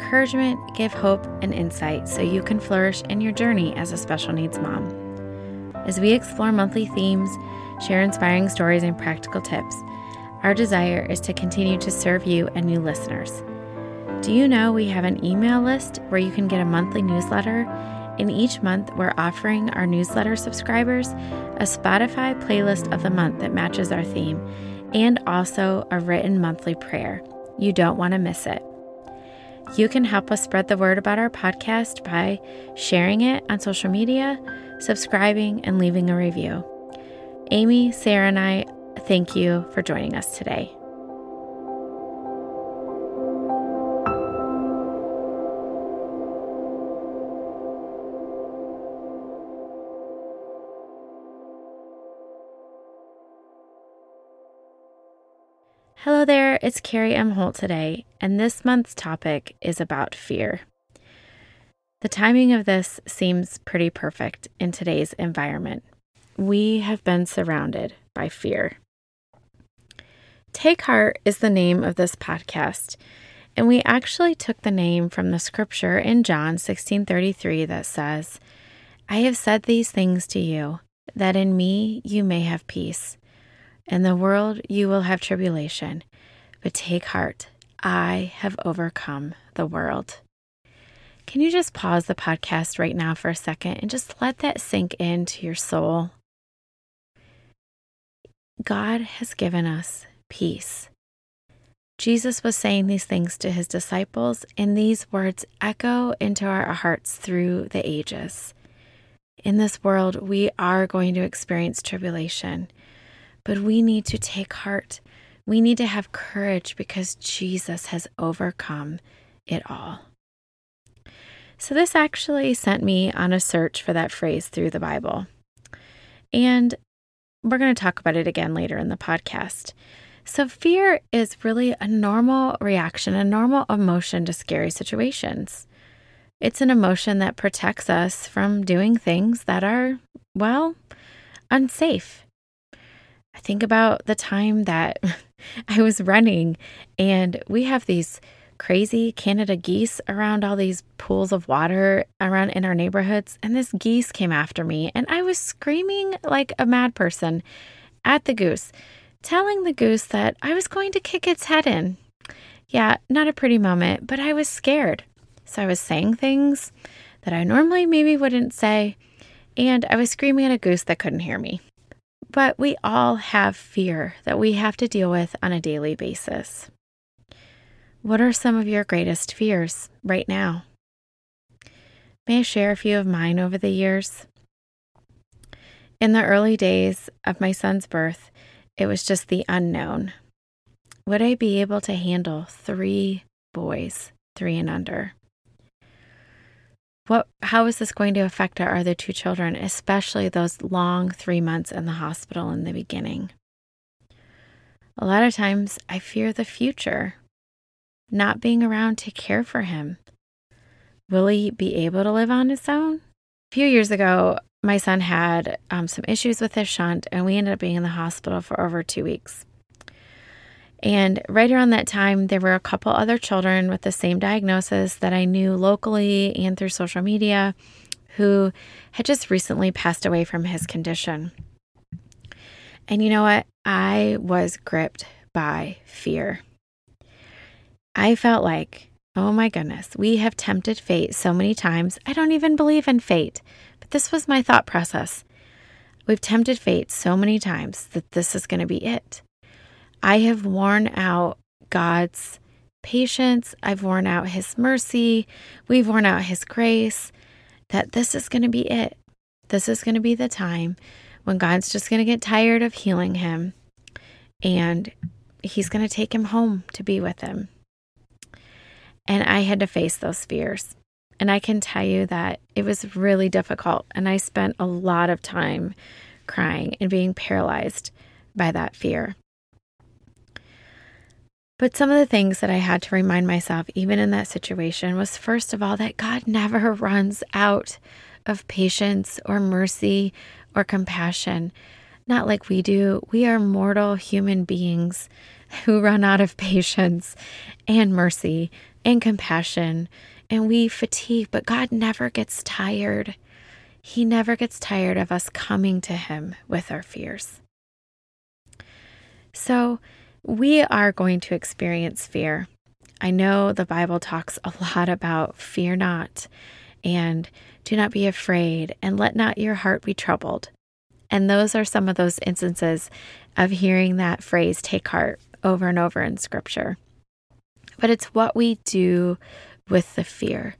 encouragement, give hope, and insight so you can flourish in your journey as a special needs mom. As we explore monthly themes, share inspiring stories, and practical tips, our desire is to continue to serve you and new listeners. Do you know we have an email list where you can get a monthly newsletter? And each month, we're offering our newsletter subscribers a Spotify playlist of the month that matches our theme and also a written monthly prayer. You don't want to miss it. You can help us spread the word about our podcast by sharing it on social media, subscribing, and leaving a review. Amy, Sarah, and I thank you for joining us today. Hello there, it's Carrie M. Holt today, and this month's topic is about fear. The timing of this seems pretty perfect in today's environment. We have been surrounded by fear. Take Heart is the name of this podcast, and we actually took the name from the scripture in John 16:33 that says, "I have said these things to you, that in me you may have peace." In the world you will have tribulation, but take heart. I have overcome the world. Can you just pause the podcast right now for a second and just let that sink into your soul? God has given us peace. Jesus was saying these things to his disciples, and these words echo into our hearts through the ages. In this world, we are going to experience tribulation. But we need to take heart. We need to have courage because Jesus has overcome it all. So, this actually sent me on a search for that phrase through the Bible. And we're going to talk about it again later in the podcast. So, fear is really a normal reaction, a normal emotion to scary situations. It's an emotion that protects us from doing things that are, well, unsafe. I think about the time that I was running and we have these crazy Canada geese around all these pools of water around in our neighborhoods. And this geese came after me and I was screaming like a mad person at the goose, telling the goose that I was going to kick its head in. Yeah, not a pretty moment, but I was scared. So I was saying things that I normally maybe wouldn't say, and I was screaming at a goose that couldn't hear me. But we all have fear that we have to deal with on a daily basis. What are some of your greatest fears right now? May I share a few of mine over the years? In the early days of my son's birth, it was just the unknown. Would I be able to handle three boys, three and under? What, how is this going to affect our other two children, especially those long three months in the hospital in the beginning? A lot of times I fear the future, not being around to care for him. Will he be able to live on his own? A few years ago, my son had um, some issues with his shunt, and we ended up being in the hospital for over two weeks. And right around that time, there were a couple other children with the same diagnosis that I knew locally and through social media who had just recently passed away from his condition. And you know what? I was gripped by fear. I felt like, oh my goodness, we have tempted fate so many times. I don't even believe in fate, but this was my thought process. We've tempted fate so many times that this is going to be it. I have worn out God's patience. I've worn out His mercy. We've worn out His grace. That this is going to be it. This is going to be the time when God's just going to get tired of healing him and He's going to take him home to be with him. And I had to face those fears. And I can tell you that it was really difficult. And I spent a lot of time crying and being paralyzed by that fear. But some of the things that I had to remind myself, even in that situation, was first of all, that God never runs out of patience or mercy or compassion. Not like we do. We are mortal human beings who run out of patience and mercy and compassion, and we fatigue, but God never gets tired. He never gets tired of us coming to Him with our fears. So, we are going to experience fear. I know the Bible talks a lot about fear not and do not be afraid and let not your heart be troubled. And those are some of those instances of hearing that phrase, take heart, over and over in scripture. But it's what we do with the fear.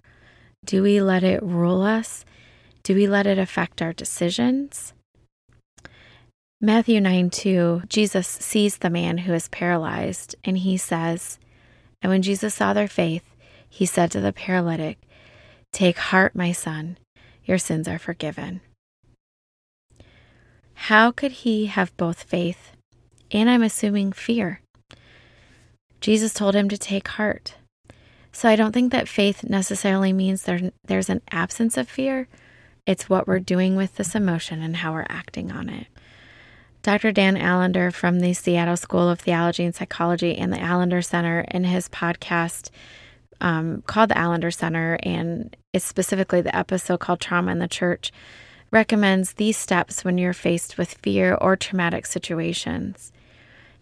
Do we let it rule us? Do we let it affect our decisions? Matthew 9 2, Jesus sees the man who is paralyzed, and he says, And when Jesus saw their faith, he said to the paralytic, Take heart, my son, your sins are forgiven. How could he have both faith and I'm assuming fear? Jesus told him to take heart. So I don't think that faith necessarily means there, there's an absence of fear. It's what we're doing with this emotion and how we're acting on it. Dr. Dan Allender from the Seattle School of Theology and Psychology and the Allender Center in his podcast um, called the Allender Center, and it's specifically the episode called Trauma in the Church, recommends these steps when you're faced with fear or traumatic situations.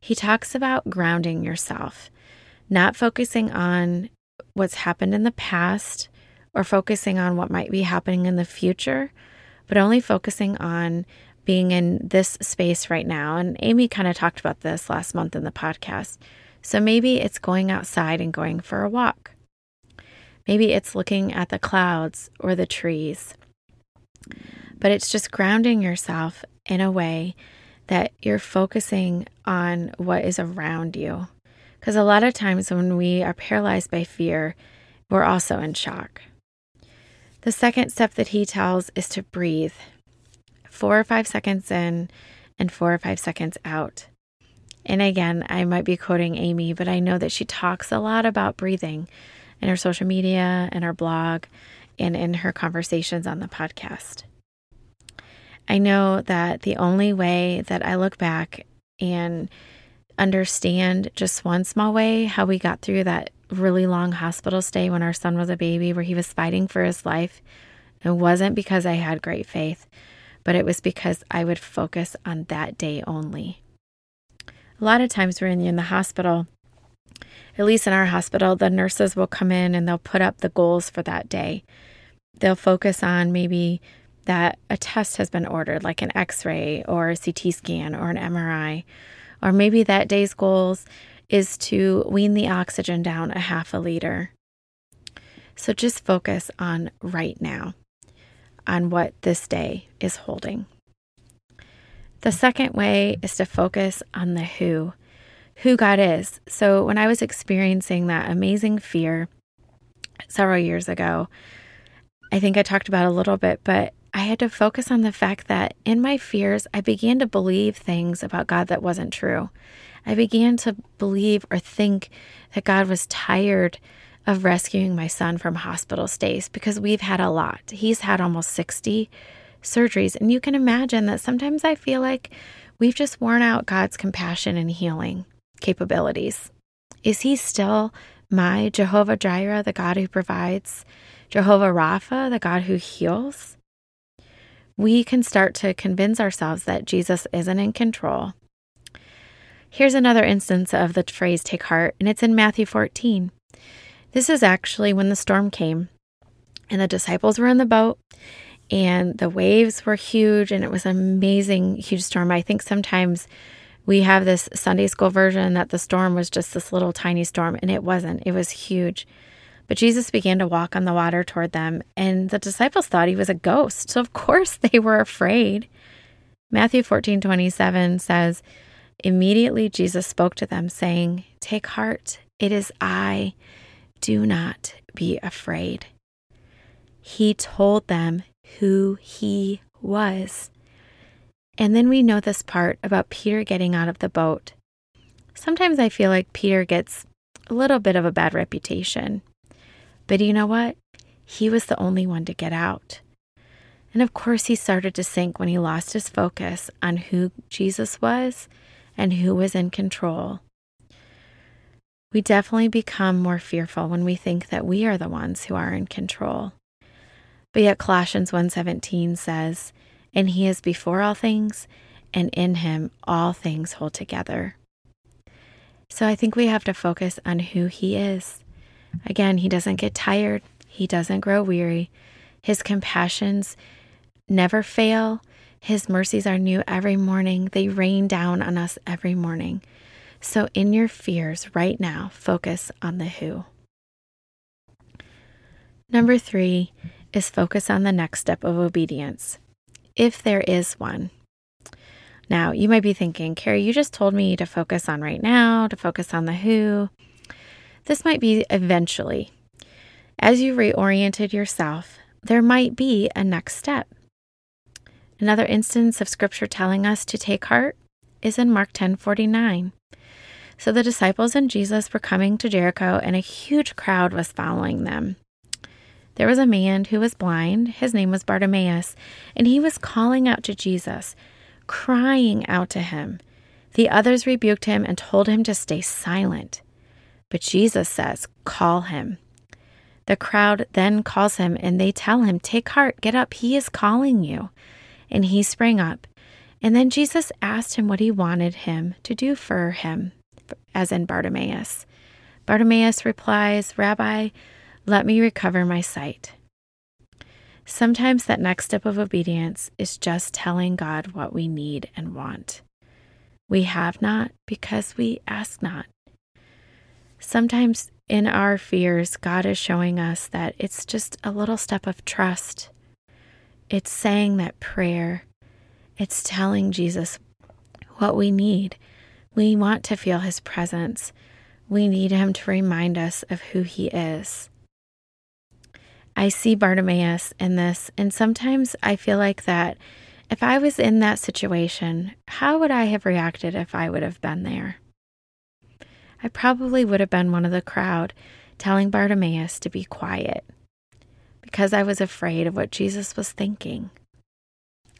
He talks about grounding yourself, not focusing on what's happened in the past or focusing on what might be happening in the future, but only focusing on being in this space right now. And Amy kind of talked about this last month in the podcast. So maybe it's going outside and going for a walk. Maybe it's looking at the clouds or the trees. But it's just grounding yourself in a way that you're focusing on what is around you. Because a lot of times when we are paralyzed by fear, we're also in shock. The second step that he tells is to breathe four or five seconds in and four or five seconds out. And again, I might be quoting Amy, but I know that she talks a lot about breathing in her social media and her blog and in her conversations on the podcast. I know that the only way that I look back and understand just one small way how we got through that really long hospital stay when our son was a baby, where he was fighting for his life, it wasn't because I had great faith but it was because I would focus on that day only. A lot of times we're in, in the hospital, at least in our hospital, the nurses will come in and they'll put up the goals for that day. They'll focus on maybe that a test has been ordered, like an x ray or a CT scan or an MRI. Or maybe that day's goals is to wean the oxygen down a half a liter. So just focus on right now on what this day is holding. The second way is to focus on the who, who God is. So, when I was experiencing that amazing fear several years ago, I think I talked about a little bit, but I had to focus on the fact that in my fears, I began to believe things about God that wasn't true. I began to believe or think that God was tired of rescuing my son from hospital stays because we've had a lot. He's had almost 60 surgeries. And you can imagine that sometimes I feel like we've just worn out God's compassion and healing capabilities. Is He still my Jehovah Jireh, the God who provides? Jehovah Rapha, the God who heals? We can start to convince ourselves that Jesus isn't in control. Here's another instance of the phrase take heart, and it's in Matthew 14. This is actually when the storm came, and the disciples were in the boat, and the waves were huge, and it was an amazing, huge storm. I think sometimes we have this Sunday school version that the storm was just this little tiny storm, and it wasn't, it was huge. But Jesus began to walk on the water toward them, and the disciples thought he was a ghost. So, of course, they were afraid. Matthew 14 27 says, Immediately Jesus spoke to them, saying, Take heart, it is I do not be afraid. He told them who he was. And then we know this part about Peter getting out of the boat. Sometimes I feel like Peter gets a little bit of a bad reputation. But you know what? He was the only one to get out. And of course, he started to sink when he lost his focus on who Jesus was and who was in control. We definitely become more fearful when we think that we are the ones who are in control. But yet Colossians 1:17 says, "And he is before all things, and in him all things hold together." So I think we have to focus on who he is. Again, he doesn't get tired, he doesn't grow weary. His compassions never fail. His mercies are new every morning. They rain down on us every morning. So, in your fears right now, focus on the who. Number three is focus on the next step of obedience, if there is one. Now, you might be thinking, Carrie, you just told me to focus on right now, to focus on the who. This might be eventually. As you reoriented yourself, there might be a next step. Another instance of scripture telling us to take heart is in Mark 10:49. So the disciples and Jesus were coming to Jericho and a huge crowd was following them. There was a man who was blind, his name was Bartimaeus, and he was calling out to Jesus, crying out to him. The others rebuked him and told him to stay silent. But Jesus says, Call him. The crowd then calls him and they tell him, Take heart, get up, he is calling you. And he sprang up. And then Jesus asked him what he wanted him to do for him, as in Bartimaeus. Bartimaeus replies, Rabbi, let me recover my sight. Sometimes that next step of obedience is just telling God what we need and want. We have not because we ask not. Sometimes in our fears, God is showing us that it's just a little step of trust. It's saying that prayer, it's telling Jesus what we need. We want to feel his presence. We need him to remind us of who he is. I see Bartimaeus in this, and sometimes I feel like that if I was in that situation, how would I have reacted if I would have been there? I probably would have been one of the crowd telling Bartimaeus to be quiet because I was afraid of what Jesus was thinking.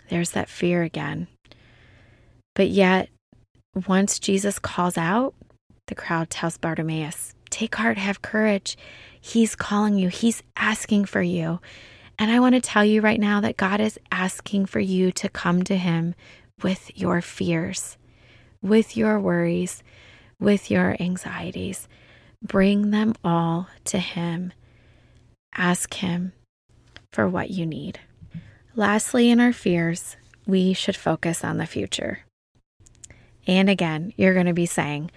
There's that fear again. But yet, once Jesus calls out, the crowd tells Bartimaeus, Take heart, have courage. He's calling you, He's asking for you. And I want to tell you right now that God is asking for you to come to Him with your fears, with your worries, with your anxieties. Bring them all to Him. Ask Him for what you need. Lastly, in our fears, we should focus on the future. And again, you're going to be saying,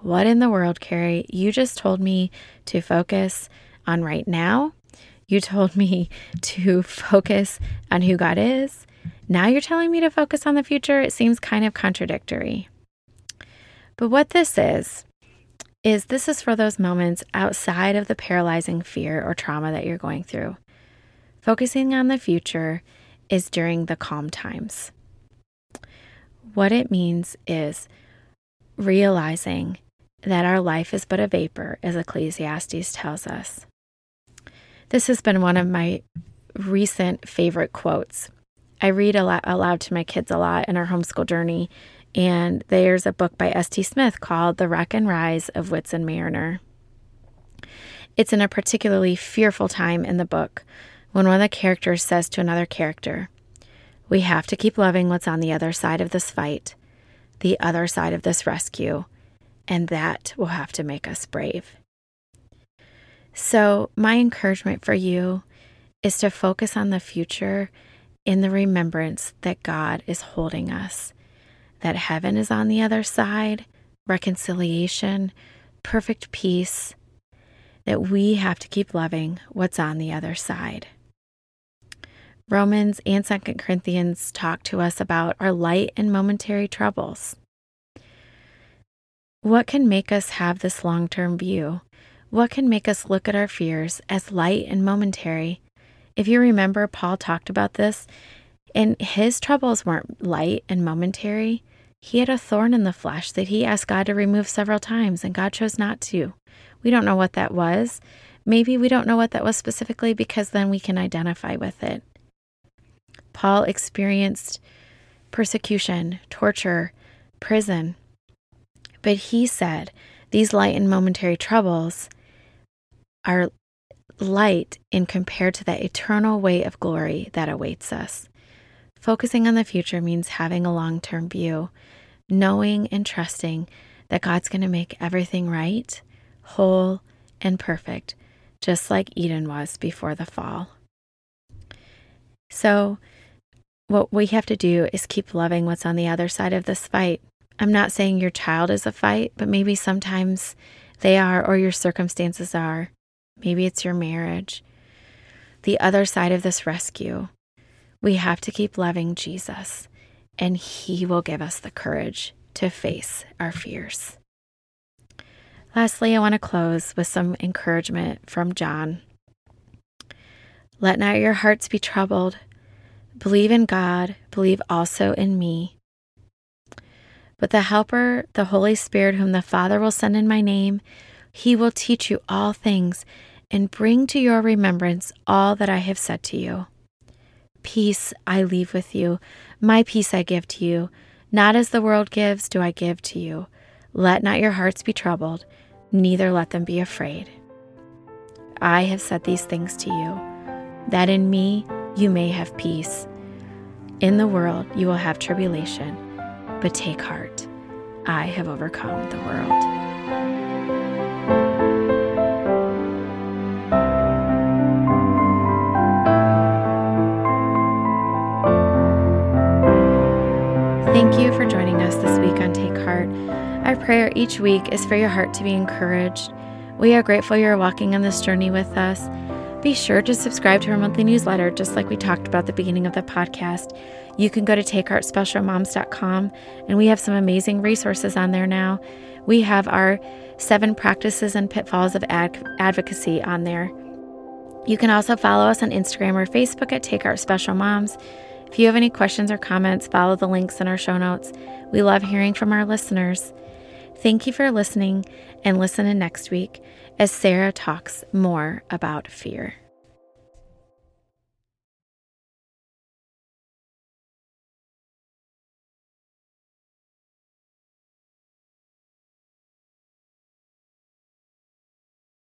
what in the world, Carrie? You just told me to focus on right now. You told me to focus on who God is. Now you're telling me to focus on the future. It seems kind of contradictory. But what this is, is this is for those moments outside of the paralyzing fear or trauma that you're going through. Focusing on the future is during the calm times. What it means is realizing that our life is but a vapor, as Ecclesiastes tells us. This has been one of my recent favorite quotes. I read a lot aloud to my kids a lot in our homeschool journey, and there's a book by S.D. Smith called The Wreck and Rise of Whitsun Mariner. It's in a particularly fearful time in the book when one of the characters says to another character, We have to keep loving what's on the other side of this fight, the other side of this rescue and that will have to make us brave. So, my encouragement for you is to focus on the future in the remembrance that God is holding us, that heaven is on the other side, reconciliation, perfect peace, that we have to keep loving what's on the other side. Romans and Second Corinthians talk to us about our light and momentary troubles. What can make us have this long term view? What can make us look at our fears as light and momentary? If you remember, Paul talked about this, and his troubles weren't light and momentary. He had a thorn in the flesh that he asked God to remove several times, and God chose not to. We don't know what that was. Maybe we don't know what that was specifically because then we can identify with it. Paul experienced persecution, torture, prison. But he said These light and momentary troubles are light in compared to the eternal weight of glory that awaits us. Focusing on the future means having a long term view, knowing and trusting that God's going to make everything right, whole, and perfect, just like Eden was before the fall. So, what we have to do is keep loving what's on the other side of this fight. I'm not saying your child is a fight, but maybe sometimes they are, or your circumstances are. Maybe it's your marriage. The other side of this rescue, we have to keep loving Jesus, and He will give us the courage to face our fears. Lastly, I want to close with some encouragement from John. Let not your hearts be troubled. Believe in God, believe also in me. But the Helper, the Holy Spirit, whom the Father will send in my name, he will teach you all things and bring to your remembrance all that I have said to you. Peace I leave with you, my peace I give to you. Not as the world gives, do I give to you. Let not your hearts be troubled, neither let them be afraid. I have said these things to you, that in me you may have peace. In the world you will have tribulation, but take heart. I have overcome the world. Thank you for joining us this week on Take Heart. Our prayer each week is for your heart to be encouraged. We are grateful you're walking on this journey with us. Be sure to subscribe to our monthly newsletter, just like we talked about at the beginning of the podcast. You can go to takeheartspecialmoms.com, and we have some amazing resources on there now. We have our seven practices and pitfalls of ad- advocacy on there. You can also follow us on Instagram or Facebook at Take Heart Special Moms. If you have any questions or comments, follow the links in our show notes. We love hearing from our listeners. Thank you for listening and listen in next week as Sarah talks more about fear.